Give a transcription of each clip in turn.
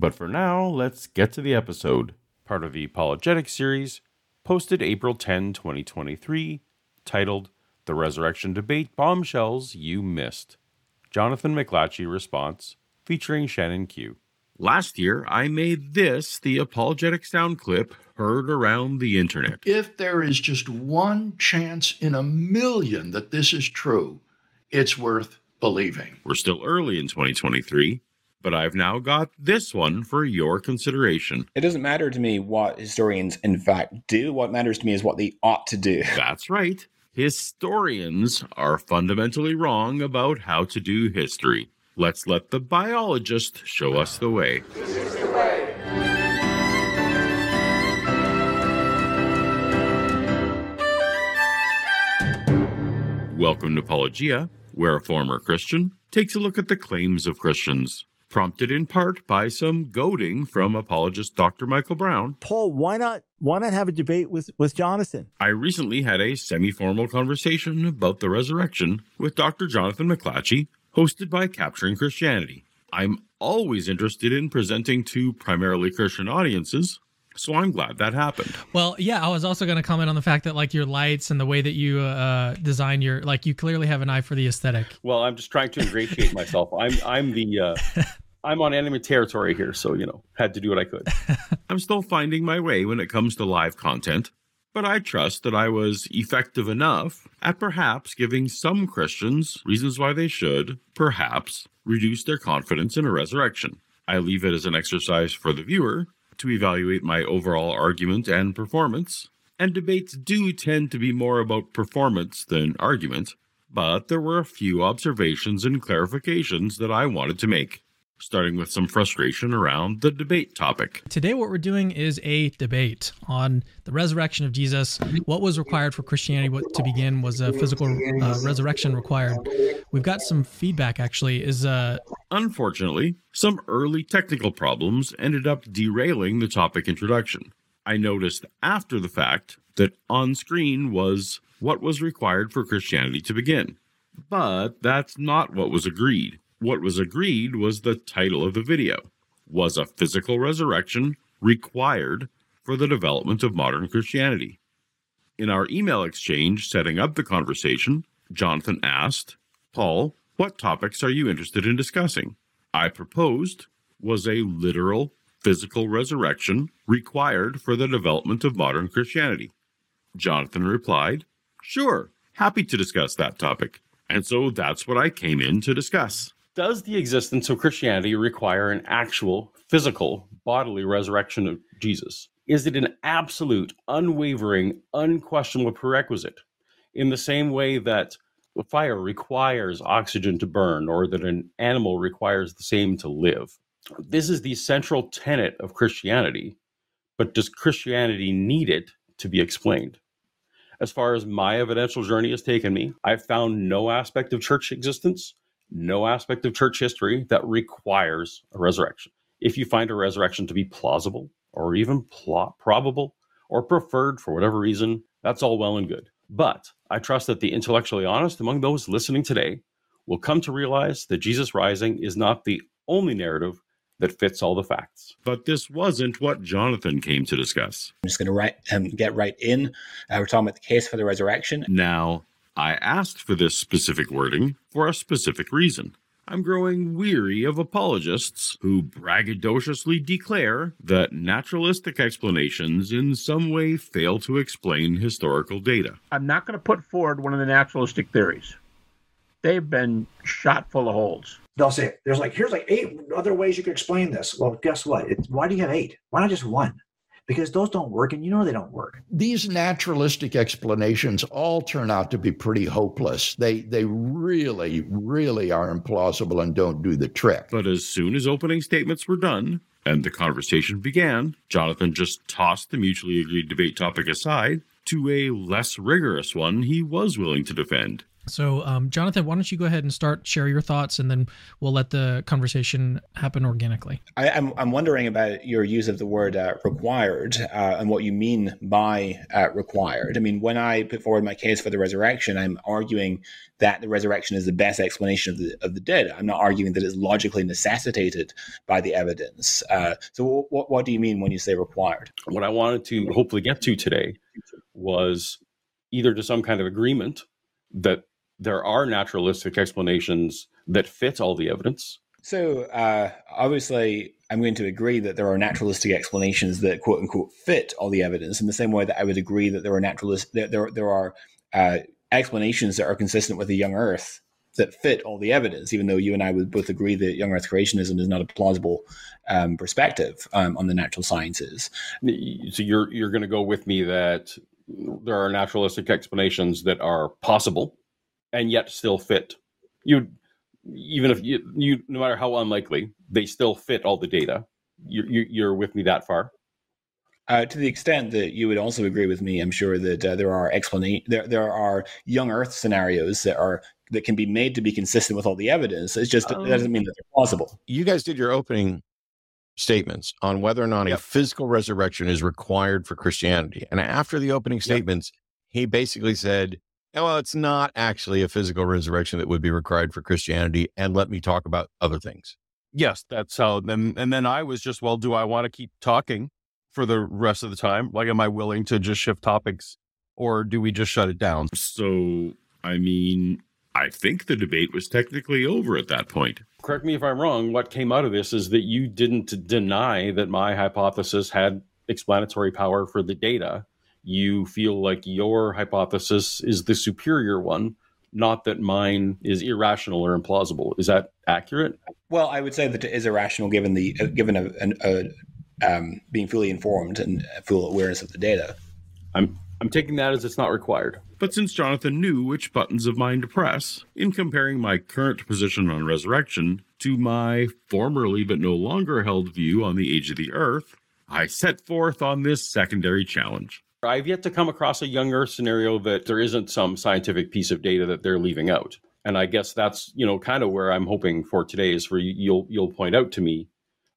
But for now, let's get to the episode, part of the Apologetic series, posted April 10, 2023, titled The Resurrection Debate Bombshells You Missed. Jonathan McLatchie response, featuring Shannon Q. Last year, I made this the apologetic sound clip heard around the internet. If there is just one chance in a million that this is true, it's worth believing. We're still early in 2023, but I've now got this one for your consideration. It doesn't matter to me what historians, in fact, do. What matters to me is what they ought to do. That's right. Historians are fundamentally wrong about how to do history. Let's let the biologist show us the way. Welcome to Paulogia, where a former Christian takes a look at the claims of Christians, prompted in part by some goading from apologist Dr. Michael Brown. Paul, why not why not have a debate with, with Jonathan? I recently had a semi formal conversation about the resurrection with Dr. Jonathan McLatchie, hosted by Capturing Christianity. I'm always interested in presenting to primarily Christian audiences, so I'm glad that happened. Well, yeah, I was also going to comment on the fact that like your lights and the way that you uh, design your like you clearly have an eye for the aesthetic. Well, I'm just trying to ingratiate myself. I'm I'm the uh, I'm on enemy territory here, so you know had to do what I could. I'm still finding my way when it comes to live content, but I trust that I was effective enough at perhaps giving some Christians reasons why they should, perhaps, reduce their confidence in a resurrection. I leave it as an exercise for the viewer to evaluate my overall argument and performance. And debates do tend to be more about performance than argument, but there were a few observations and clarifications that I wanted to make starting with some frustration around the debate topic. Today, what we're doing is a debate on the resurrection of Jesus. What was required for Christianity to begin was a physical uh, resurrection required. We've got some feedback actually. Is uh, unfortunately some early technical problems ended up derailing the topic introduction. I noticed after the fact that on screen was what was required for Christianity to begin. But that's not what was agreed. What was agreed was the title of the video Was a Physical Resurrection Required for the Development of Modern Christianity? In our email exchange setting up the conversation, Jonathan asked, Paul, what topics are you interested in discussing? I proposed was a literal physical resurrection required for the development of modern Christianity. Jonathan replied, Sure, happy to discuss that topic. And so that's what I came in to discuss. Does the existence of Christianity require an actual physical bodily resurrection of Jesus? Is it an absolute, unwavering, unquestionable prerequisite? In the same way that fire requires oxygen to burn or that an animal requires the same to live. This is the central tenet of Christianity, but does Christianity need it to be explained? As far as my evidential journey has taken me, I've found no aspect of church existence no aspect of church history that requires a resurrection. If you find a resurrection to be plausible or even pl- probable or preferred for whatever reason, that's all well and good. But I trust that the intellectually honest among those listening today will come to realize that Jesus rising is not the only narrative that fits all the facts. But this wasn't what Jonathan came to discuss. I'm just going to write, um, get right in. Uh, we're talking about the case for the resurrection. Now, I asked for this specific wording for a specific reason. I'm growing weary of apologists who braggadociously declare that naturalistic explanations in some way fail to explain historical data. I'm not going to put forward one of the naturalistic theories. They've been shot full of holes. They'll say, there's like, here's like eight other ways you could explain this. Well, guess what? It's, why do you have eight? Why not just one? Because those don't work and you know they don't work. These naturalistic explanations all turn out to be pretty hopeless. They they really really are implausible and don't do the trick. But as soon as opening statements were done and the conversation began, Jonathan just tossed the mutually agreed debate topic aside to a less rigorous one he was willing to defend. So, um, Jonathan, why don't you go ahead and start, share your thoughts, and then we'll let the conversation happen organically. I, am I'm, I'm wondering about your use of the word uh, required uh, and what you mean by uh, required. I mean, when I put forward my case for the resurrection, I'm arguing that the resurrection is the best explanation of the of the dead. I'm not arguing that it's logically necessitated by the evidence. Uh, so, what what do you mean when you say required? What I wanted to hopefully get to today was either to some kind of agreement that there are naturalistic explanations that fit all the evidence. So, uh, obviously, I'm going to agree that there are naturalistic explanations that quote unquote fit all the evidence in the same way that I would agree that there are naturalist there there, there are uh, explanations that are consistent with the young Earth that fit all the evidence. Even though you and I would both agree that young Earth creationism is not a plausible um, perspective um, on the natural sciences. So you're you're going to go with me that there are naturalistic explanations that are possible and yet still fit. You, even if you, you no matter how unlikely, they still fit all the data. You, you, you're with me that far. Uh, to the extent that you would also agree with me, I'm sure that uh, there are explanation there there are young Earth scenarios that are that can be made to be consistent with all the evidence. It's just um, it doesn't mean that they're plausible. You guys did your opening statements on whether or not yep. a physical resurrection is required for Christianity, and after the opening statements, yep. he basically said well, it's not actually a physical resurrection that would be required for Christianity. And let me talk about other things. Yes, that's how. Then, and then I was just, well, do I want to keep talking for the rest of the time? Like, am I willing to just shift topics or do we just shut it down? So, I mean, I think the debate was technically over at that point. Correct me if I'm wrong. What came out of this is that you didn't deny that my hypothesis had explanatory power for the data you feel like your hypothesis is the superior one, not that mine is irrational or implausible. Is that accurate? Well, I would say that it is irrational given the uh, given a, a um, being fully informed and full awareness of the data. I'm I'm taking that as it's not required. But since Jonathan knew which buttons of mine to press, in comparing my current position on resurrection to my formerly but no longer held view on the age of the earth, I set forth on this secondary challenge. I've yet to come across a young Earth scenario that there isn't some scientific piece of data that they're leaving out. And I guess that's you know kind of where I'm hoping for today is where you'll you'll point out to me,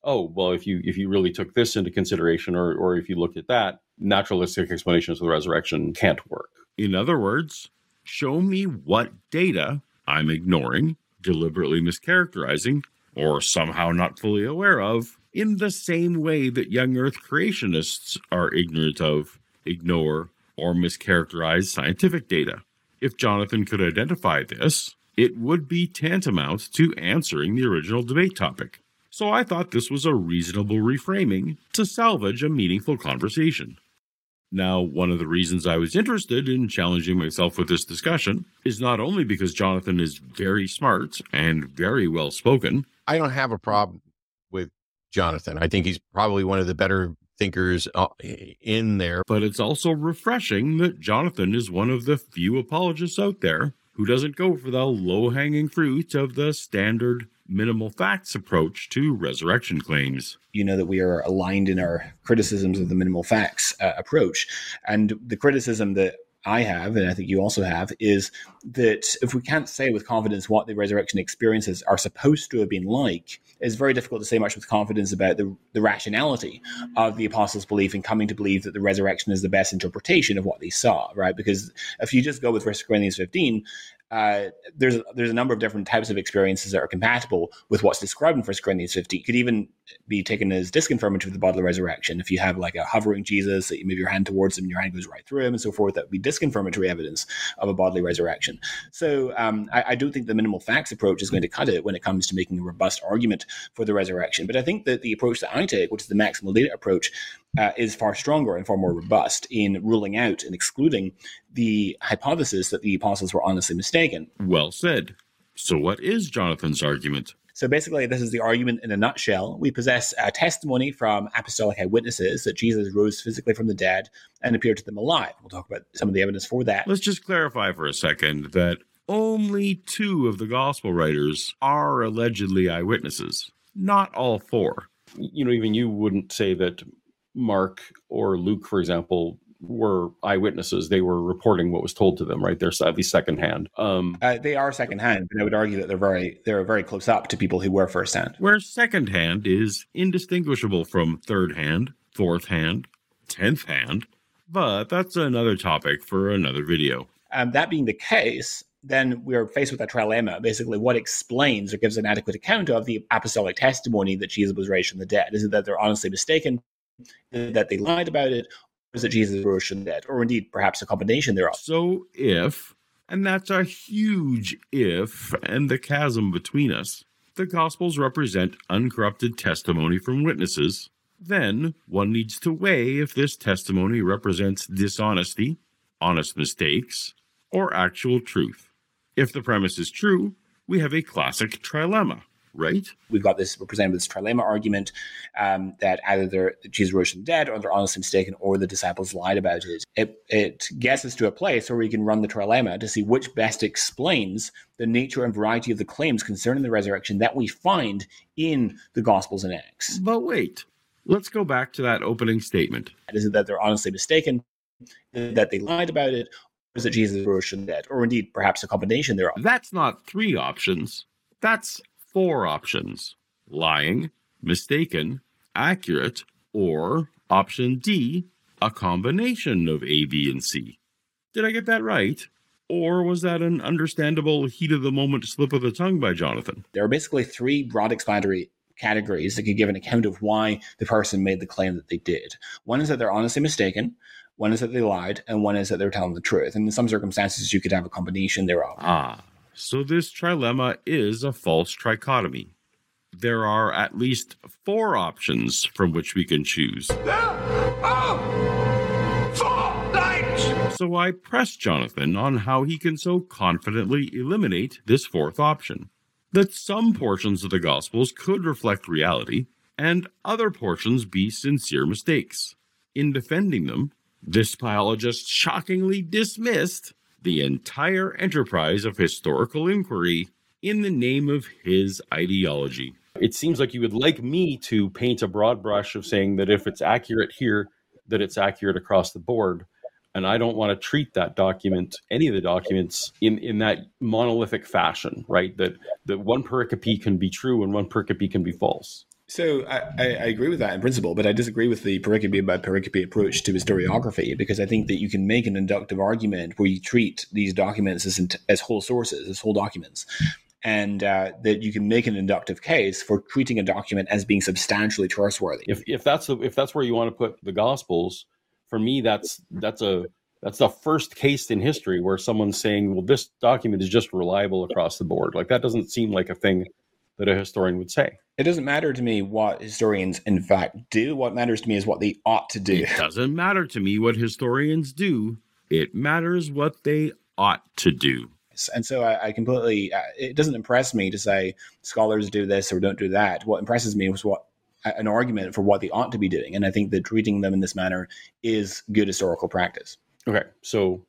oh well, if you if you really took this into consideration, or or if you looked at that, naturalistic explanations of the resurrection can't work. In other words, show me what data I'm ignoring, deliberately mischaracterizing, or somehow not fully aware of, in the same way that young Earth creationists are ignorant of ignore, or mischaracterize scientific data. If Jonathan could identify this, it would be tantamount to answering the original debate topic. So I thought this was a reasonable reframing to salvage a meaningful conversation. Now, one of the reasons I was interested in challenging myself with this discussion is not only because Jonathan is very smart and very well spoken. I don't have a problem with Jonathan. I think he's probably one of the better thinkers uh, in there. But it's also refreshing that Jonathan is one of the few apologists out there who doesn't go for the low hanging fruit of the standard minimal facts approach to resurrection claims. You know that we are aligned in our criticisms of the minimal facts uh, approach. And the criticism that I have, and I think you also have, is that if we can't say with confidence what the resurrection experiences are supposed to have been like, it's very difficult to say much with confidence about the, the rationality of the apostles' belief in coming to believe that the resurrection is the best interpretation of what they saw, right? Because if you just go with 1 Corinthians 15, uh, there's there's a number of different types of experiences that are compatible with what's described in 1 Corinthians 15. It could even be taken as disconfirmatory of the bodily resurrection. If you have like a hovering Jesus that you move your hand towards him and your hand goes right through him and so forth, that would be disconfirmatory evidence of a bodily resurrection. So um, I, I don't think the minimal facts approach is going to cut it when it comes to making a robust argument for the resurrection. But I think that the approach that I take, which is the maximal data approach, uh, is far stronger and far more robust in ruling out and excluding the hypothesis that the apostles were honestly mistaken. Well said. So, what is Jonathan's argument? So basically, this is the argument in a nutshell. We possess a testimony from apostolic eyewitnesses that Jesus rose physically from the dead and appeared to them alive. We'll talk about some of the evidence for that. Let's just clarify for a second that only two of the gospel writers are allegedly eyewitnesses, not all four. You know, even you wouldn't say that Mark or Luke, for example, were eyewitnesses. They were reporting what was told to them, right? They're at least secondhand. Um, Uh, they are secondhand, but I would argue that they're very they're very close up to people who were firsthand. where secondhand is indistinguishable from third hand, fourth hand, tenth hand. But that's another topic for another video. Um, that being the case, then we're faced with a trilemma. Basically, what explains or gives an adequate account of the apostolic testimony that Jesus was raised from the dead? Is it that they're honestly mistaken, that they lied about it, or is it Jesus rose from the dead, or indeed perhaps a combination thereof? So if, and that's a huge if, and the chasm between us, the Gospels represent uncorrupted testimony from witnesses, then one needs to weigh if this testimony represents dishonesty, honest mistakes, or actual truth. If the premise is true, we have a classic trilemma, right? We've got this we're presented with this trilemma argument um, that either they're Jesus rose from the dead, or they're honestly mistaken, or the disciples lied about it. It it gets us to a place where we can run the trilemma to see which best explains the nature and variety of the claims concerning the resurrection that we find in the Gospels and Acts. But wait, let's go back to that opening statement. Is it that they're honestly mistaken, that they lied about it, or is it Jesus rose from the dead, or indeed perhaps a combination thereof? That's not three options. That's four options lying, mistaken, accurate, or option D, a combination of A, B, and C. Did I get that right? Or was that an understandable heat of the moment slip of the tongue by Jonathan? There are basically three broad explanatory categories that could give an account of why the person made the claim that they did. One is that they're honestly mistaken, one is that they lied, and one is that they're telling the truth. And in some circumstances, you could have a combination thereof. Ah, so this trilemma is a false trichotomy. There are at least four options from which we can choose. So I pressed Jonathan on how he can so confidently eliminate this fourth option that some portions of the Gospels could reflect reality and other portions be sincere mistakes. In defending them, this biologist shockingly dismissed the entire enterprise of historical inquiry in the name of his ideology. it seems like you would like me to paint a broad brush of saying that if it's accurate here, that it's accurate across the board. And I don't want to treat that document, any of the documents, in, in that monolithic fashion, right? That that one pericope can be true and one pericope can be false. So I, I, agree with that in principle, but I disagree with the pericope by pericope approach to historiography because I think that you can make an inductive argument where you treat these documents as as whole sources, as whole documents, and uh, that you can make an inductive case for treating a document as being substantially trustworthy. If if that's if that's where you want to put the Gospels, for me that's that's a that's the first case in history where someone's saying, well, this document is just reliable across the board. Like that doesn't seem like a thing that a historian would say. It doesn't matter to me what historians in fact do. What matters to me is what they ought to do. It doesn't matter to me what historians do, it matters what they ought to do. And so I, I completely, uh, it doesn't impress me to say scholars do this or don't do that. What impresses me was what an argument for what they ought to be doing. And I think that treating them in this manner is good historical practice. Okay, so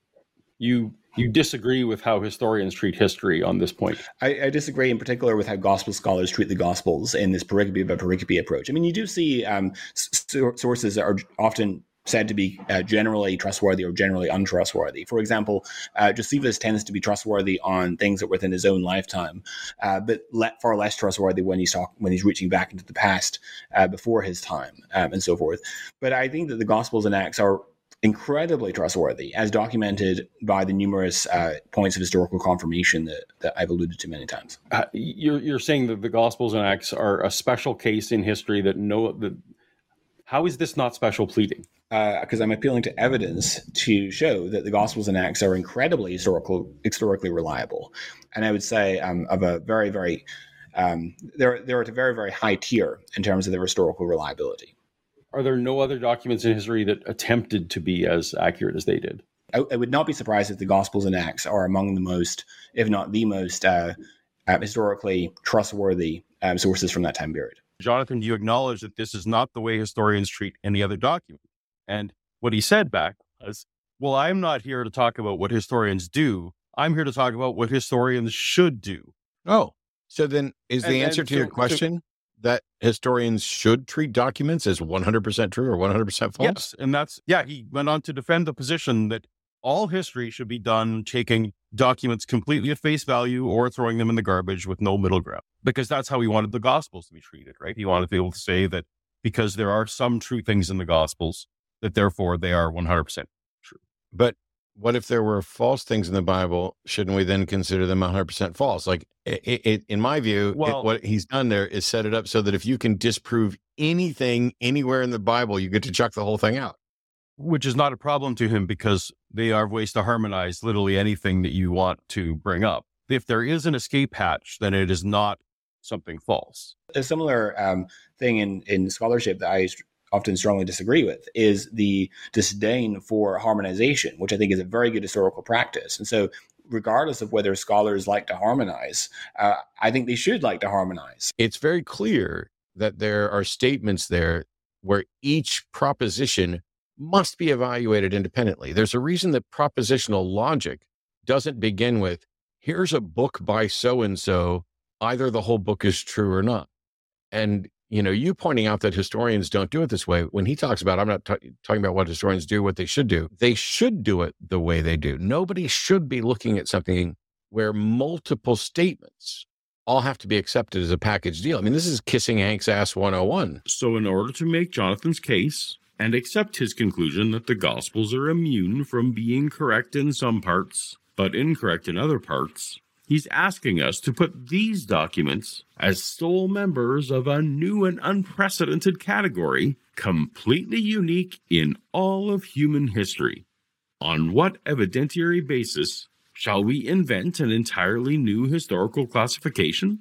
you you disagree with how historians treat history on this point. I, I, disagree in particular with how gospel scholars treat the gospels in this pericope by pericope approach. I mean, you do see um, sources that are often said to be uh, generally trustworthy or generally untrustworthy. For example, uh, Josephus tends to be trustworthy on things that were within his own lifetime, uh, but le- far less trustworthy when he's talk- when he's reaching back into the past uh, before his time um, and so forth. But I think that the Gospels and Acts are incredibly trustworthy, as documented by the numerous uh, points of historical confirmation that, that I've alluded to many times. Uh, you're you're saying that the Gospels and Acts are a special case in history that no that how is this not special pleading? Because uh, I'm appealing to evidence to show that the Gospels and Acts are incredibly historical, historically reliable, and I would say um, of a very, very um, they're they're at a very, very high tier in terms of their historical reliability. Are there no other documents in history that attempted to be as accurate as they did? I, I would not be surprised if the Gospels and Acts are among the most, if not the most, uh, um, historically trustworthy um, sources from that time period. Jonathan, do you acknowledge that this is not the way historians treat any other document? And what he said back was, well, I'm not here to talk about what historians do. I'm here to talk about what historians should do. Oh, so then is the And- answer and to your so- so- question that historians should treat documents as 100% true or 100% false? Yes. And that's, yeah, he went on to defend the position that all history should be done taking documents completely at face value or throwing them in the garbage with no middle ground, because that's how he wanted the gospels to be treated, right? He wanted to be able to say that because there are some true things in the gospels, that therefore they are 100% true. But what if there were false things in the Bible? Shouldn't we then consider them 100% false? Like, it, it, in my view, it- what he's done there is set it up so that if you can disprove anything anywhere in the Bible, you get to chuck the whole thing out. which is not a problem to him because they are ways to harmonize literally anything that you want to bring up. If there is an escape hatch, then it is not something false. a similar um, thing in, in scholarship that I st- often strongly disagree with is the disdain for harmonization, which I think is a very good historical practice. And so, regardless of whether scholars like to harmonize, uh, I think they should like to harmonize. It's very clear that there are statements there where each proposition must be evaluated independently. There's a reason that propositional logic doesn't begin with, here's a book by so and so, either the whole book is true or not. And, you know, you pointing out that historians don't do it this way, when he talks about, I'm not ta- talking about what historians do, what they should do. They should do it the way they do. Nobody should be looking at something where multiple statements all have to be accepted as a package deal. I mean, this is kissing Hank's ass 101. So, in order to make Jonathan's case and accept his conclusion that the Gospels are immune from being correct in some parts, but incorrect in other parts, he's asking us to put these documents as sole members of a new and unprecedented category, completely unique in all of human history. On what evidentiary basis shall we invent an entirely new historical classification?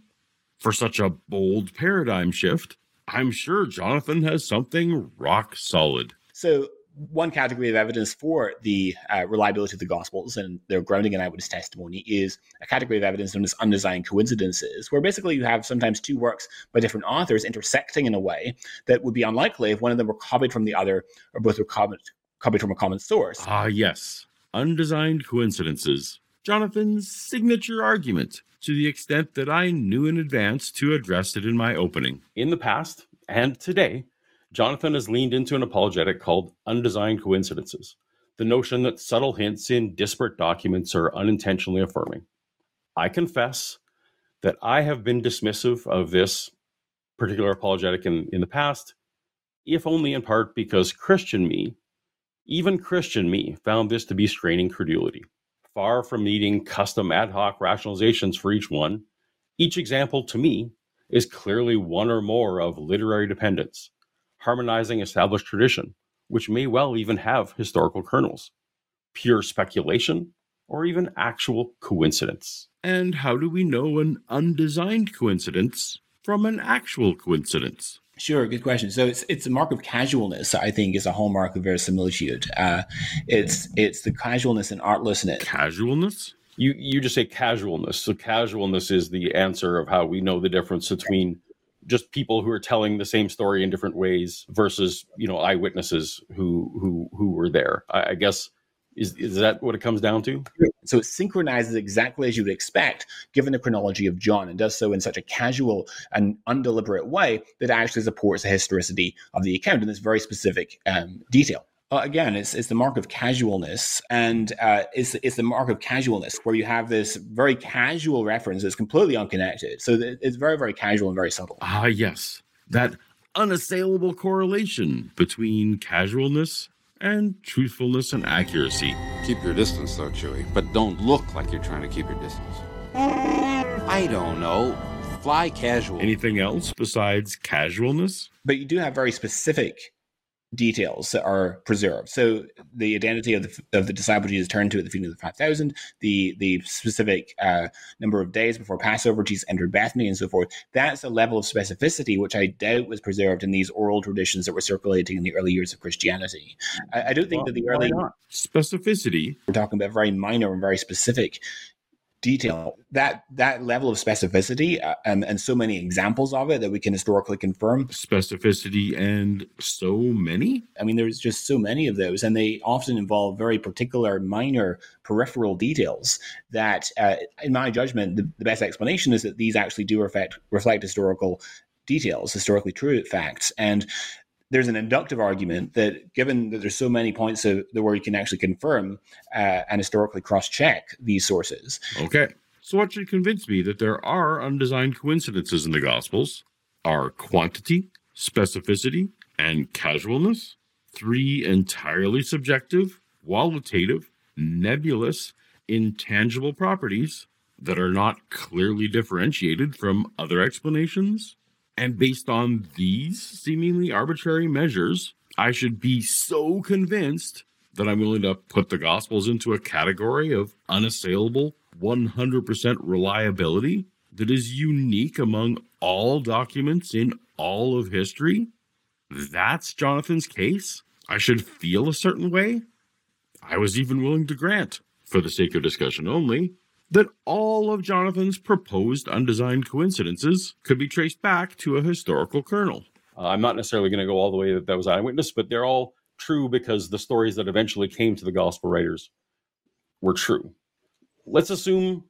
For such a bold paradigm shift, I'm sure Jonathan has something rock solid. So, one category of evidence for the uh, reliability of the Gospels and their grounding in eyewitness testimony is a category of evidence known as undesigned coincidences, where basically you have sometimes two works by different authors intersecting in a way that would be unlikely if one of them were copied from the other or both were copied, copied from a common source. Ah, yes, undesigned coincidences. Jonathan's signature argument, to the extent that I knew in advance to address it in my opening. In the past and today, Jonathan has leaned into an apologetic called undesigned coincidences, the notion that subtle hints in disparate documents are unintentionally affirming. I confess that I have been dismissive of this particular apologetic in, in the past, if only in part because Christian me, even Christian me, found this to be straining credulity. Far from needing custom ad hoc rationalizations for each one, each example to me is clearly one or more of literary dependence, harmonizing established tradition, which may well even have historical kernels, pure speculation, or even actual coincidence. And how do we know an undesigned coincidence from an actual coincidence? Sure, good question. So it's it's a mark of casualness. I think is a hallmark of verisimilitude. Uh, it's it's the casualness and artlessness. Casualness? You you just say casualness. So casualness is the answer of how we know the difference between just people who are telling the same story in different ways versus you know eyewitnesses who who who were there. I, I guess is is that what it comes down to? So it synchronizes exactly as you would expect, given the chronology of John, and does so in such a casual and undeliberate way that actually supports the historicity of the account in this very specific um, detail. Uh, again, it's, it's the mark of casualness, and uh, it's, it's the mark of casualness where you have this very casual reference that's completely unconnected. So it's very, very casual and very subtle. Ah, yes, that unassailable correlation between casualness and truthfulness and accuracy. Keep your distance, though, Chewie, but don't look like you're trying to keep your distance. I don't know. Fly casual. Anything else besides casualness? but you do have very specific details that are preserved. So the identity of the of the disciple Jesus turned to at the feeding of the five thousand, the the specific uh, number of days before Passover Jesus entered Bethany, and so forth. That's a level of specificity which I doubt was preserved in these oral traditions that were circulating in the early years of Christianity. I, I don't think that the early specificity we're talking about very minor and very specific detail that that level of specificity uh, and, and so many examples of it that we can historically confirm. Specificity and so many? I mean there's just so many of those and they often involve very particular minor peripheral details that uh, in my judgment the, the, best explanation is that these actually do reflect reflect historical details historically true facts. And there's an inductive argument that given that there's so many points of the where you can actually confirm uh, and historically cross-check these sources. Okay. So what should convince me that there are undesigned coincidences in the Gospels are quantity, specificity, and casualness, three entirely subjective, qualitative, nebulous, intangible properties that are not clearly differentiated from other explanations and based on these seemingly arbitrary measures, I should be so convinced that I'm willing to put the Gospels into a category of unassailable 100% reliability that is unique among all documents in all of history? That's Jonathan's case? I should feel a certain way? I was even willing to grant, for the sake of discussion only, that all of Jonathan's proposed undesigned coincidences could be traced back to a historical kernel. Uh, I'm not necessarily going to go all the way that that was eyewitness, but they're all true because the stories that eventually came to the gospel writers were true. Let's assume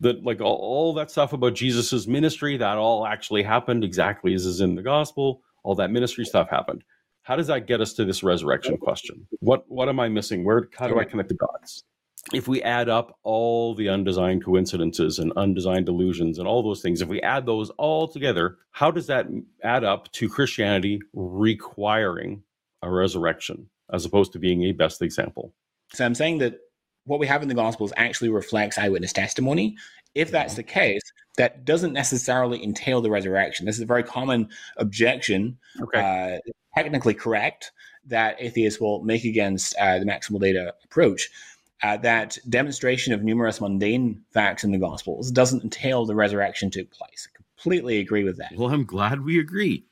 that like all, all that stuff about Jesus's ministry that all actually happened exactly as is in the gospel. All that ministry stuff happened. How does that get us to this resurrection question? What what am I missing? Where how do I connect the dots? If we add up all the undesigned coincidences and undesigned delusions and all those things, if we add those all together, how does that add up to Christianity requiring a resurrection as opposed to being a best example? So I'm saying that what we have in the Gospels actually reflects eyewitness testimony. If that's the case, that doesn't necessarily entail the resurrection. This is a very common objection, okay. uh, technically correct, that atheists will make against uh, the maximal data approach uh, that demonstration of numerous mundane facts in the Gospels doesn't entail the resurrection took place. I completely agree with that. Well, I'm glad we agree.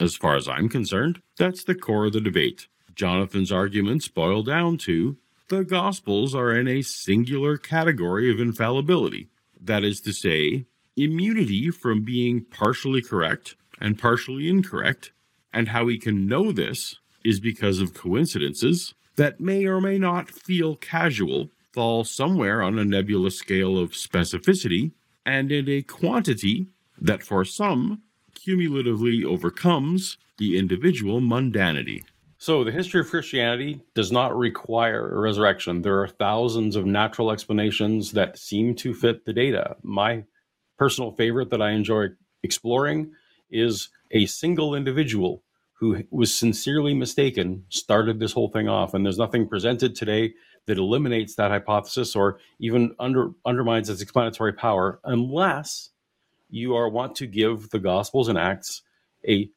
As far as I'm concerned, that's the core of the debate. Jonathan's arguments boil down to the Gospels are in a singular category of infallibility. That is to say, immunity from being partially correct and partially incorrect. And how we can know this is because of coincidences that may or may not feel casual fall somewhere on a nebulous scale of specificity and in a quantity that for some cumulatively overcomes the individual mundanity. So, the history of Christianity does not require a resurrection. There are thousands of natural explanations that seem to fit the data. My personal favorite that I enjoy exploring is a single individual who was sincerely mistaken started this whole thing off. And there's nothing presented today that eliminates that hypothesis or even under, undermines its explanatory power unless you are want to give the Gospels and Acts a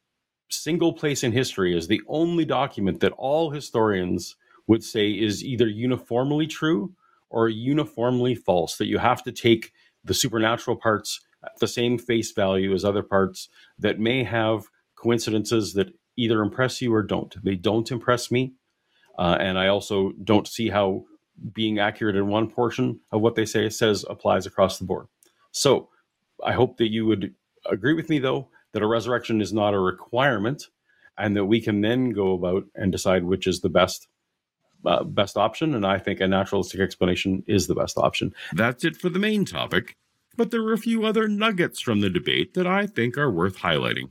single place in history as the only document that all historians would say is either uniformly true or uniformly false, that you have to take the supernatural parts at the same face value as other parts that may have coincidences that either impress you or don't. They don't impress me. Uh, and I also don't see how being accurate in one portion of what they say says applies across the board. So I hope that you would agree with me, though, that a resurrection is not a requirement and that we can then go about and decide which is the best uh, best option and i think a naturalistic explanation is the best option that's it for the main topic but there are a few other nuggets from the debate that i think are worth highlighting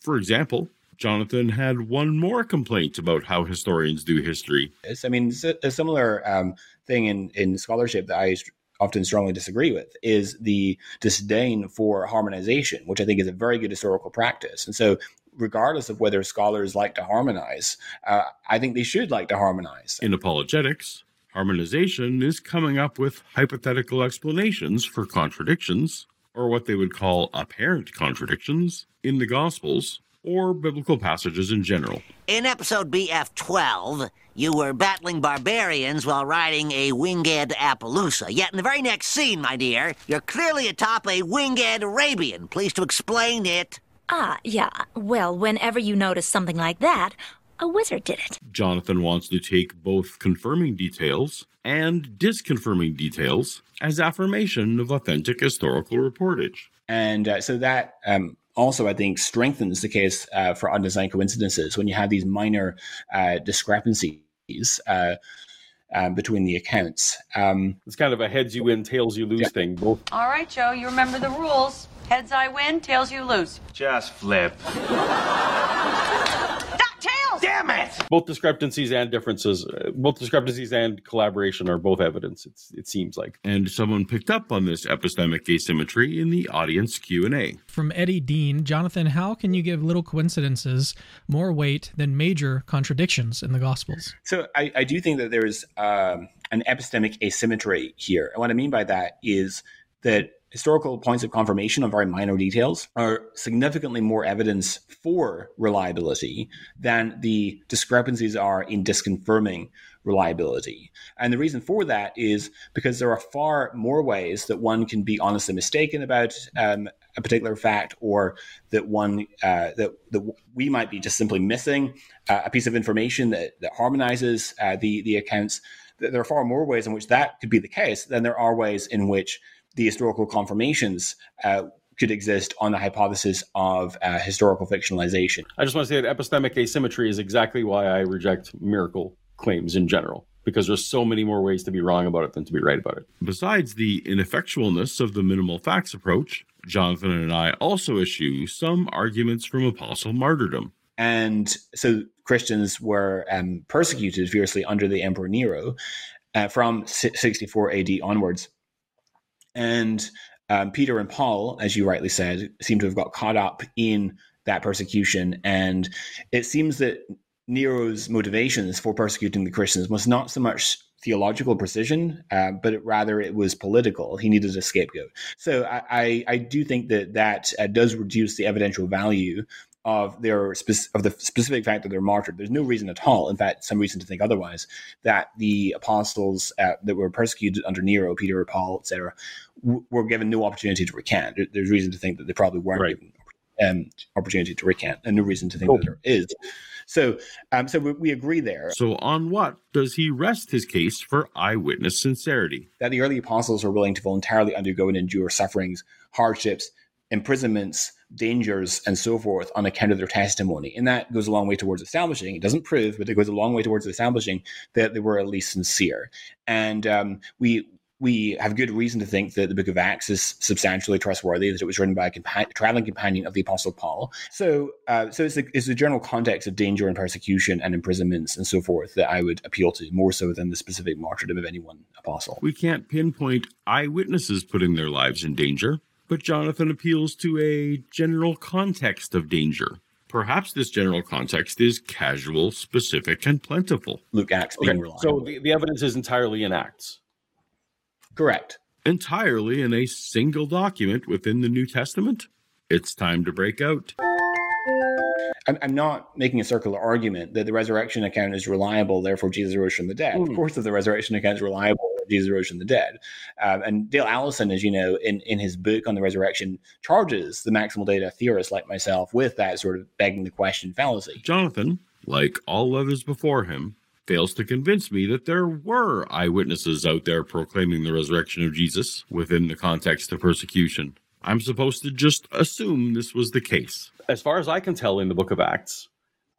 for example Jonathan had one more complaint about how historians do history. I mean, a similar um, thing in, in scholarship that I often strongly disagree with is the disdain for harmonization, which I think is a very good historical practice. And so, regardless of whether scholars like to harmonize, uh, I think they should like to harmonize. In apologetics, harmonization is coming up with hypothetical explanations for contradictions, or what they would call apparent contradictions, in the Gospels or biblical passages in general. In episode BF 12, you were battling barbarians while riding a winged Appaloosa. Yet in the very next scene, my dear, you're clearly atop a winged Arabian. Please to explain it. Ah, yeah. Well, whenever you notice something like that, A wizard did it. Jonathan wants to take both confirming details and disconfirming details as affirmation of authentic historical reportage. And uh, so that um, also, I think, strengthens the case uh, for undesigned coincidences when you have these minor uh, discrepancies. Uh, um, between the accounts. Um, it's kind of a heads you win, tails you lose yeah. thing. Both. All right, Joe, you remember the rules. Heads I win, tails you lose. Just flip. Damn it! Both discrepancies and differences, uh, both discrepancies and collaboration are both evidence. It's, it seems like. And someone picked up on this epistemic asymmetry in the audience Q and A. From Eddie Dean, Jonathan, how can you give little coincidences more weight than major contradictions in the Gospels? So I, I do think that there is um, an epistemic asymmetry here, and what I mean by that is that historical points of confirmation on very minor details are significantly more evidence for reliability than the discrepancies are in disconfirming reliability. And the reason for that is because there are far more ways that one can be honestly mistaken about um, a particular fact, or that one uh, that that we might be just simply missing uh, a piece of information that that harmonizes uh, the the accounts. There are far more ways in which that could be the case than there are ways in which the historical confirmations uh, could exist on the hypothesis of uh, historical fictionalization. I just want to say that epistemic asymmetry is exactly why I reject miracle claims in general. Because there's so many more ways to be wrong about it than to be right about it. Besides the ineffectualness of the minimal facts approach, Jonathan and I also issue some arguments from apostle martyrdom. And so Christians were um, persecuted fiercely under the Emperor Nero uh, from 64 AD onwards. And um, Peter and Paul, as you rightly said, seem to have got caught up in that persecution. And it seems that Nero's motivations for persecuting the Christians was not so much theological precision, uh, but it, rather it was political. He needed a scapegoat. So I, I, I do think that that uh, does reduce the evidential value of their spe- of the specific fact that they're martyred. There's no reason at all, in fact, some reason to think otherwise, that the apostles uh, that were persecuted under Nero, Peter, Paul, etc., w- were given no opportunity to recant. There, there's reason to think that they probably weren't right. given um, opportunity to recant, and no reason to think that there is. So, um, so we, we, agree there. So, on what does he rest his case for eyewitness sincerity? That the early apostles were willing to voluntarily undergo and endure sufferings, hardships, imprisonments, dangers, and so forth on account of their testimony. And that goes a long way towards establishing, it doesn't prove, but it goes a long way towards establishing that they were at least sincere. And um, we, we have good reason to think that the book of Acts is substantially trustworthy, that it was written by a compa- traveling companion of the Apostle Paul. So, uh, so it's the, it's the general context of danger and persecution and imprisonments and so forth that I would appeal to more so than the specific martyrdom of any one apostle. We can't pinpoint eyewitnesses putting their lives in danger but Jonathan appeals to a general context of danger. Perhaps this general context is casual, specific, and plentiful. Luke Acts being okay, reliable. So the, the evidence is entirely in Acts. Correct. Entirely in a single document within the New Testament? It's time to break out. I'm, not making a circular argument that the resurrection account is reliable, therefore Jesus rose from the dead. Mm. Of hmm. course, if the resurrection account is reliable, Jesus rose from the dead. Um, and Dale Allison, as you know, in, in his book on the resurrection, charges the maximal data theorists like myself with that sort of begging the question fallacy. Jonathan, like all others before him, fails to convince me that there were eyewitnesses out there proclaiming the resurrection of Jesus within the context of persecution. I'm supposed to just assume this was the case. As far as I can tell in the book of Acts,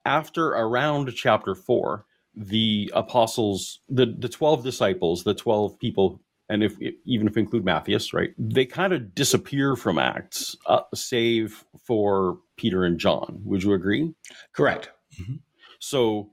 after around chapter 4, the apostles, the, the 12 disciples, the 12 people, and if even if we include Matthias, right, they kind of disappear from Acts, uh, save for Peter and John. Would you agree? Correct. Mm-hmm. So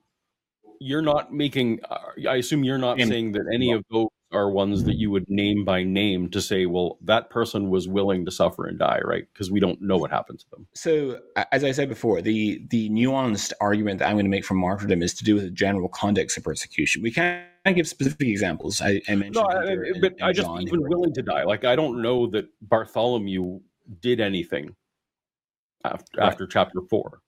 you're not making, uh, I assume you're not saying that any of those are ones that mm-hmm. you would name by name to say, well, that person was willing to suffer and die, right? Because we don't know what happened to them. So, as I said before, the the nuanced argument that I'm going to make for martyrdom is to do with the general context of persecution. We can't give specific examples. I, I mentioned, no, I, and, but and I just John even willing to die. Like I don't know that Bartholomew did anything after, right. after chapter four.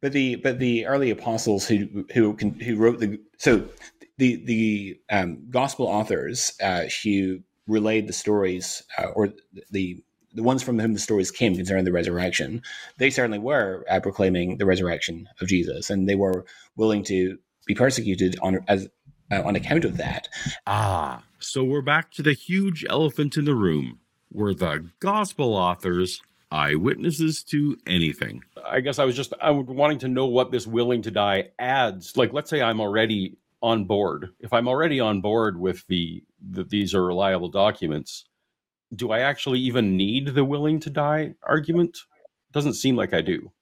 But the but the early apostles who who who wrote the so the the um, gospel authors uh, who relayed the stories uh, or the the ones from whom the stories came concerning the resurrection, they certainly were uh, proclaiming the resurrection of Jesus, and they were willing to be persecuted on as uh, on account of that. Ah, so we're back to the huge elephant in the room. Were the gospel authors eyewitnesses to anything? I guess I was just I was wanting to know what this willing to die adds. Like, let's say I'm already on board. If I'm already on board with the that these are reliable documents, do I actually even need the willing to die argument? Doesn't seem like I do.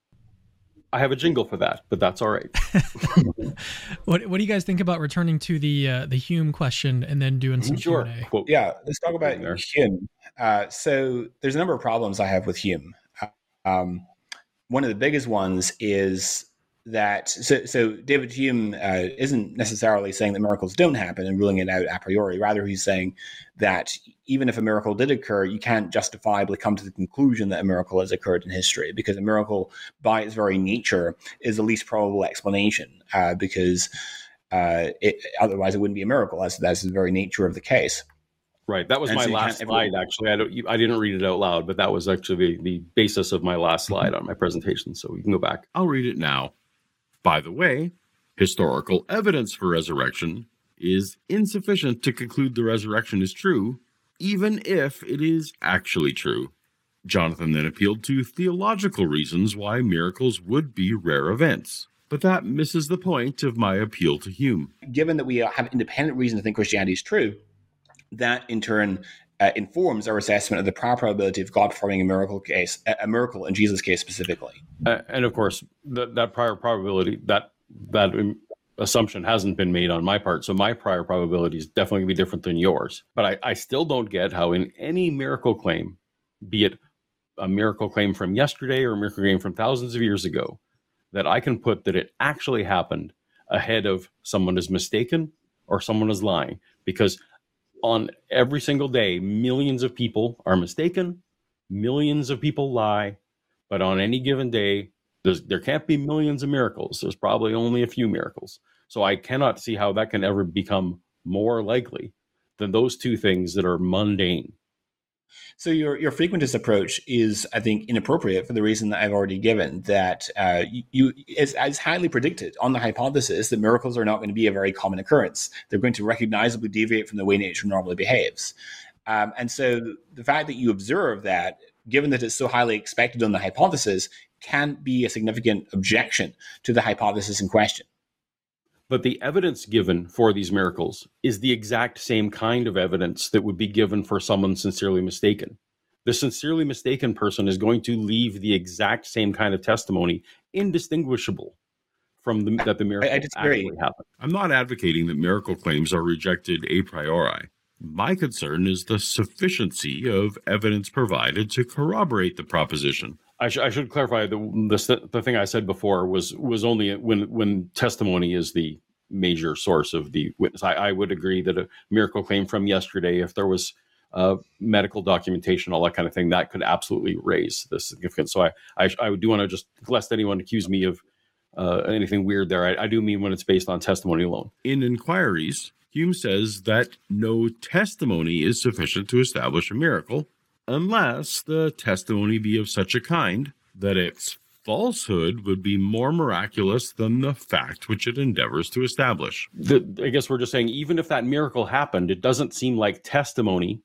I have a jingle for that, but that's all right. what What do you guys think about returning to the uh, the Hume question and then doing some sure. Q&A? Yeah, let's talk about Hume. Uh, so there's a number of problems I have with Hume. Um, one of the biggest ones is that so, so David Hume uh, isn't necessarily saying that miracles don't happen and ruling it out a priori. Rather, he's saying that even if a miracle did occur, you can't justifiably come to the conclusion that a miracle has occurred in history because a miracle, by its very nature, is the least probable explanation. Uh, because uh, it, otherwise, it wouldn't be a miracle. That's that's the very nature of the case. Right. That was And my so last can't- slide. Actually, I don't. you- I didn't read it out loud, but that was actually the, the basis of my last slide Mm-hmm. on my presentation. So you can go back. I'll read it now. By the way, historical evidence for resurrection is insufficient to conclude the resurrection is true, even if it is actually true. Jonathan then appealed to theological reasons why miracles would be rare events. But that misses the point of my appeal to Hume. given that we have independent reason to think Christianity is true, that in turn uh, informs our assessment of the prior probability of God performing a miracle case, a miracle in Jesus' case specifically. Uh, and of course, that prior probability that that um, assumption hasn't been made on my part. So my prior probability is definitely going to be different than yours. But I, I still don't get how in any miracle claim, be it a miracle claim from yesterday or a miracle claim from thousands of years ago, that I can put that it actually happened ahead of someone is mistaken or someone is lying. Because on every single day, millions of people are mistaken, millions of people lie, but on any given day, there can't be millions of miracles. There's probably only a few miracles. So I cannot see how that can ever become more likely than those two things that are mundane. So your your frequentist approach is, I think, inappropriate for the reason that I've already given. That uh, you, is, is highly predicted on the hypothesis that miracles are not going to be a very common occurrence. They're going to recognizably deviate from the way nature normally behaves. Um, and so the fact that you observe that, given that it's so highly expected on the hypothesis, can be a significant objection to the hypothesis in question. But the evidence given for these miracles is the exact same kind of evidence that would be given for someone sincerely mistaken. The sincerely mistaken person is going to leave the exact same kind of testimony, indistinguishable from the, that the miracle actually happened. I'm not advocating that miracle claims are rejected a priori. My concern is the sufficiency of evidence provided to corroborate the proposition. I, sh- I should clarify the, the the thing I said before was was only when when testimony is the major source of the witness. I, I would agree that a miracle claim from yesterday, if there was uh, medical documentation, all that kind of thing, that could absolutely raise the significance. So I I, I do want to just lest anyone accuse me of uh, anything weird there. I, I do mean when it's based on testimony alone. In inquiries, Hume says that no testimony is sufficient to establish a miracle unless the testimony be of such a kind that its falsehood would be more miraculous than the fact which it endeavors to establish. the, I guess we're just saying, even if that miracle happened, it doesn't seem like testimony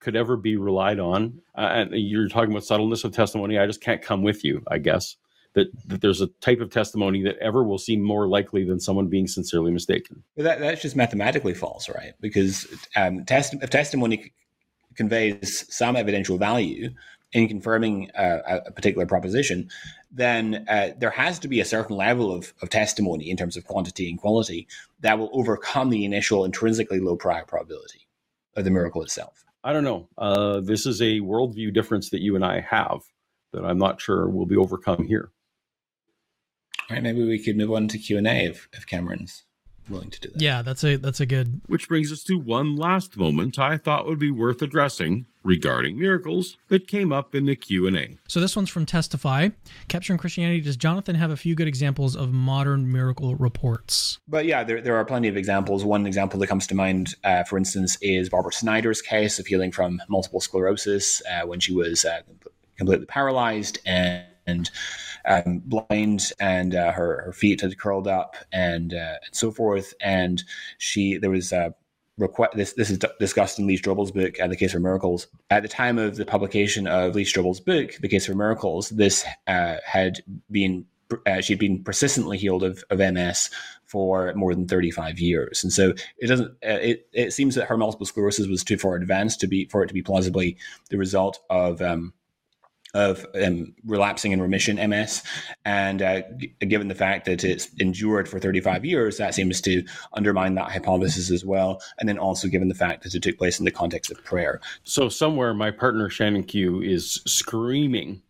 could ever be relied on. Uh, and you're talking about subtleness of testimony. I just can't come with you, I guess, that, that there's a type of testimony that ever will seem more likely than someone being sincerely mistaken. But that, that's just mathematically false, right? Because um, test, if testimony c- conveys some evidential value in confirming uh, a, particular proposition, then uh, there has to be a certain level of, of testimony in terms of quantity and quality that will overcome the initial intrinsically low prior probability of the miracle itself. I don't know. Uh, this is a worldview difference that you and I have that I'm not sure will be overcome here. All right, maybe we could move on to Q and A if, if Cameron's. Willing to do that. Yeah, that's a that's a good. Which brings us to one last moment I thought would be worth addressing regarding miracles that came up in the Q&A. So this one's from Testify. Capturing Christianity. Does Jonathan have a few good examples of modern miracle reports? But yeah, there, there are plenty of examples. One example that comes to mind, uh, for instance, is Barbara Snyder's case of healing from multiple sclerosis uh, when she was uh, completely paralyzed and, and um, blind, and uh, her her feet had curled up, and, uh, and so forth. And she there was a request. This this is discussed in Lee Strobel's book, uh, "The Case for Miracles." At the time of the publication of Lee Strobel's book, "The Case for Miracles," this uh, had been uh, she'd been persistently healed of, of MS for more than 35 years. And so it doesn't, uh, it, it seems that her multiple sclerosis was too far advanced to be, for it to be plausibly the result of, um, of um, relapsing and remission MS. And uh, g- given the fact that it's endured for 35 years, that seems to undermine that hypothesis as well. And then also given the fact that it took place in the context of prayer. So somewhere my partner Shannon Q is screaming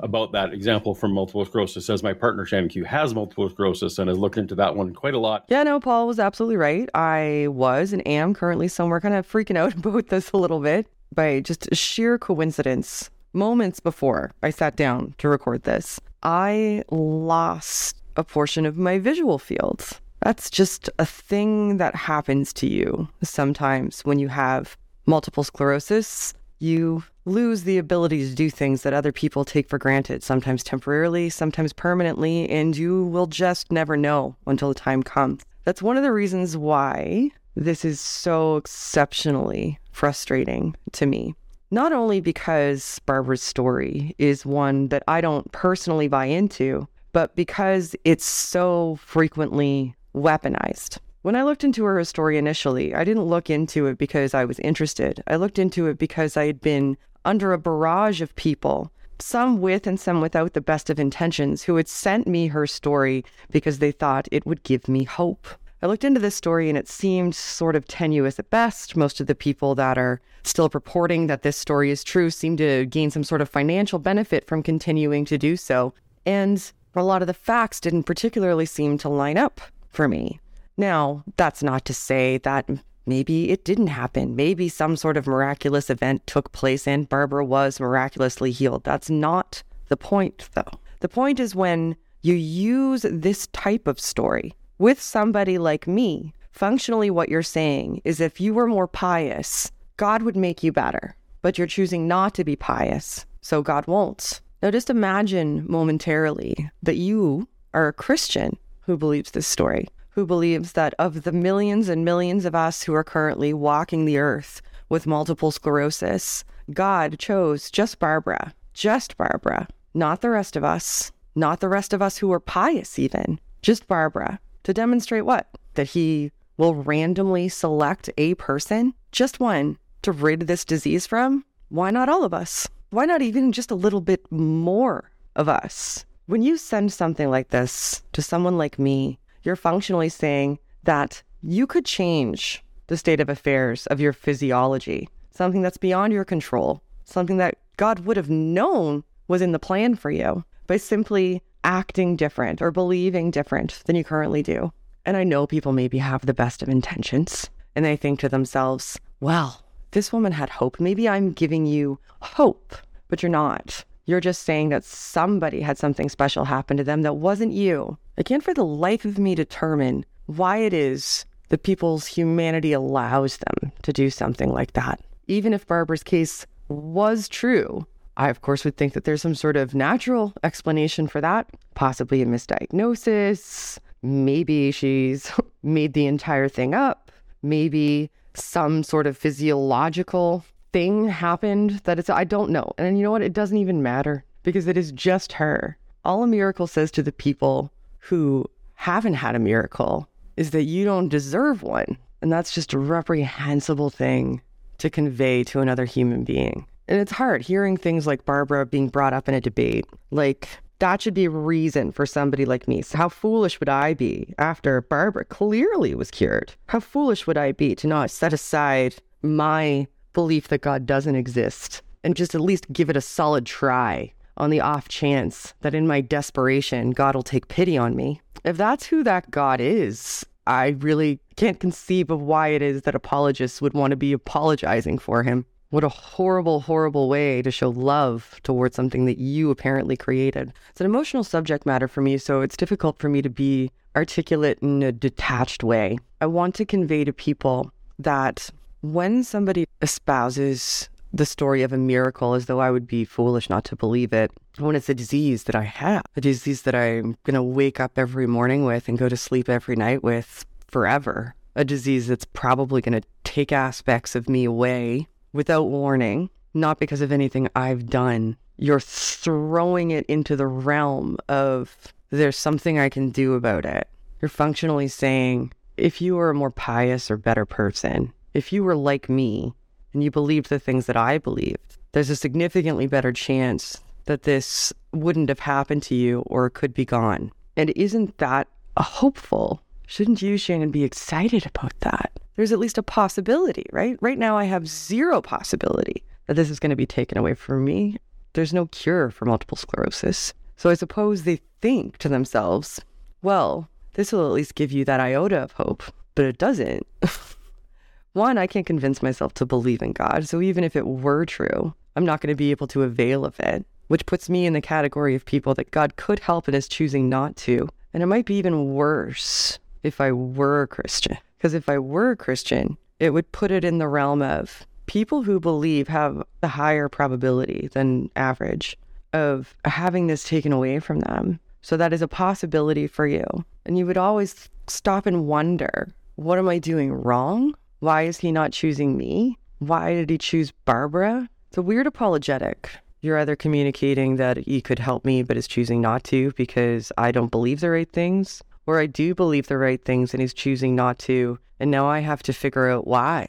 about that example from multiple sclerosis as my partner Shannon Q has multiple sclerosis and has looked into that one quite a lot. Yeah, no, Paul was absolutely right. I was and am currently somewhere kind of freaking out about this a little bit by just sheer coincidence moments before I sat down to record this, I lost a portion of my visual field. That's just a thing that happens to you sometimes when you have multiple sclerosis. You lose the ability to do things that other people take for granted, sometimes temporarily, sometimes permanently, and you will just never know until the time comes. That's one of the reasons why this is so exceptionally frustrating to me not only because Barbara's story is one that I don't personally buy into, but because it's so frequently weaponized. When I looked into her story initially, I didn't look into it because I was interested. I looked into it because I had been under a barrage of people, some with and some without the best of intentions, who had sent me her story because they thought it would give me hope. I looked into this story and it seemed sort of tenuous at best. Most of the people that are still purporting that this story is true seem to gain some sort of financial benefit from continuing to do so. And a lot of the facts didn't particularly seem to line up for me. Now, that's not to say that maybe it didn't happen. Maybe some sort of miraculous event took place and Barbara was miraculously healed. That's not the point, though. The point is when you use this type of story with somebody like me, functionally, what you're saying is if you were more pious, God would make you better, but you're choosing not to be pious, so God won't. Now, just imagine momentarily that you are a Christian who believes this story, who believes that of the millions and millions of us who are currently walking the earth with multiple sclerosis, God chose just Barbara, just Barbara, not the rest of us, not the rest of us who are pious, even, just Barbara, to demonstrate what? That he will randomly select a person, just one, to rid this disease from? Why not all of us? Why not even just a little bit more of us? When you send something like this to someone like me, you're functionally saying that you could change the state of affairs of your physiology, something that's beyond your control, something that God would have known was in the plan for you by simply acting different or believing different than you currently do. And I know people maybe have the best of intentions and they think to themselves, well, this woman had hope. Maybe I'm giving you hope, but you're not. You're just saying that somebody had something special happen to them that wasn't you. I can't for the life of me determine why it is that people's humanity allows them to do something like that. Even if Barbara's case was true, I, of course, would think that there's some sort of natural explanation for that, possibly a misdiagnosis. Maybe she's made the entire thing up. Maybe some sort of physiological thing happened that it's, I don't know. And you know what? It doesn't even matter because it is just her. All a miracle says to the people who haven't had a miracle is that you don't deserve one. And that's just a reprehensible thing to convey to another human being. And it's hard hearing things like Barbara being brought up in a debate. Like, that should be a reason for somebody like me. So how foolish would I be after Barbara clearly was cured? How foolish would I be to not set aside my belief that God doesn't exist and just at least give it a solid try on the off chance that in my desperation, God will take pity on me? If that's who that God is, I really can't conceive of why it is that apologists would want to be apologizing for him. What a horrible, horrible way to show love towards something that you apparently created. It's an emotional subject matter for me, so it's difficult for me to be articulate in a detached way. I want to convey to people that when somebody espouses the story of a miracle as though I would be foolish not to believe it, when it's a disease that I have, a disease that I'm going to wake up every morning with and go to sleep every night with forever, a disease that's probably going to take aspects of me away without warning, not because of anything I've done. You're throwing it into the realm of there's something I can do about it. You're functionally saying, if you were a more pious or better person, if you were like me and you believed the things that I believed, there's a significantly better chance that this wouldn't have happened to you or could be gone. And isn't that a hopeful? Shouldn't you, Shannon, be excited about that? There's at least a possibility, right? Right now, I have zero possibility that this is going to be taken away from me. There's no cure for multiple sclerosis. So I suppose they think to themselves, well, this will at least give you that iota of hope, but it doesn't. One, I can't convince myself to believe in God. So even if it were true, I'm not going to be able to avail of it, which puts me in the category of people that God could help and is choosing not to. And it might be even worse if I were a Christian. Because if I were a Christian, it would put it in the realm of people who believe have a higher probability than average of having this taken away from them. So that is a possibility for you. And you would always stop and wonder what am I doing wrong? Why is he not choosing me? Why did he choose Barbara? It's a weird apologetic. You're either communicating that he could help me but is choosing not to because I don't believe the right things, or I do believe the right things and he's choosing not to. And now I have to figure out why.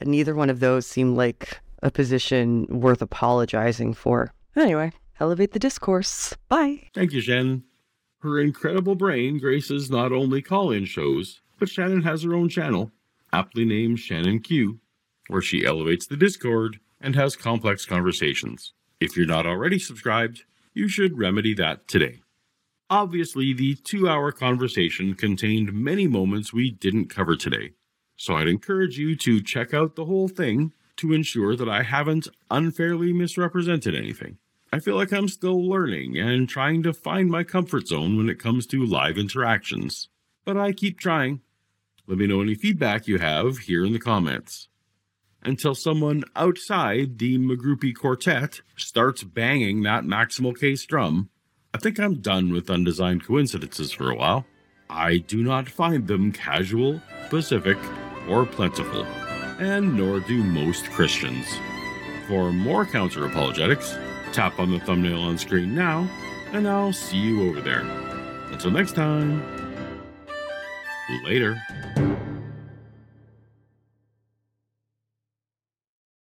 And neither one of those seem like a position worth apologizing for. Anyway, elevate the discourse. Bye. Thank you, Shannon. Her incredible brain graces not only call in shows, but Shannon has her own channel, aptly named Shannon Q, where she elevates the Discord and has complex conversations. If you're not already subscribed, you should remedy that today. Obviously, the two hour conversation contained many moments we didn't cover today, so I'd encourage you to check out the whole thing to ensure that I haven't unfairly misrepresented anything. I feel like I'm still learning and trying to find my comfort zone when it comes to live interactions. But I keep trying. Let me know any feedback you have here in the comments. Until someone outside the McGrewpie Quartet starts banging that maximal case drum, I think I'm done with undesigned coincidences for a while. I do not find them casual, specific, or plentiful, and nor do most Christians. For more counter apologetics, tap on the thumbnail on screen now, and I'll see you over there. Until next time, later.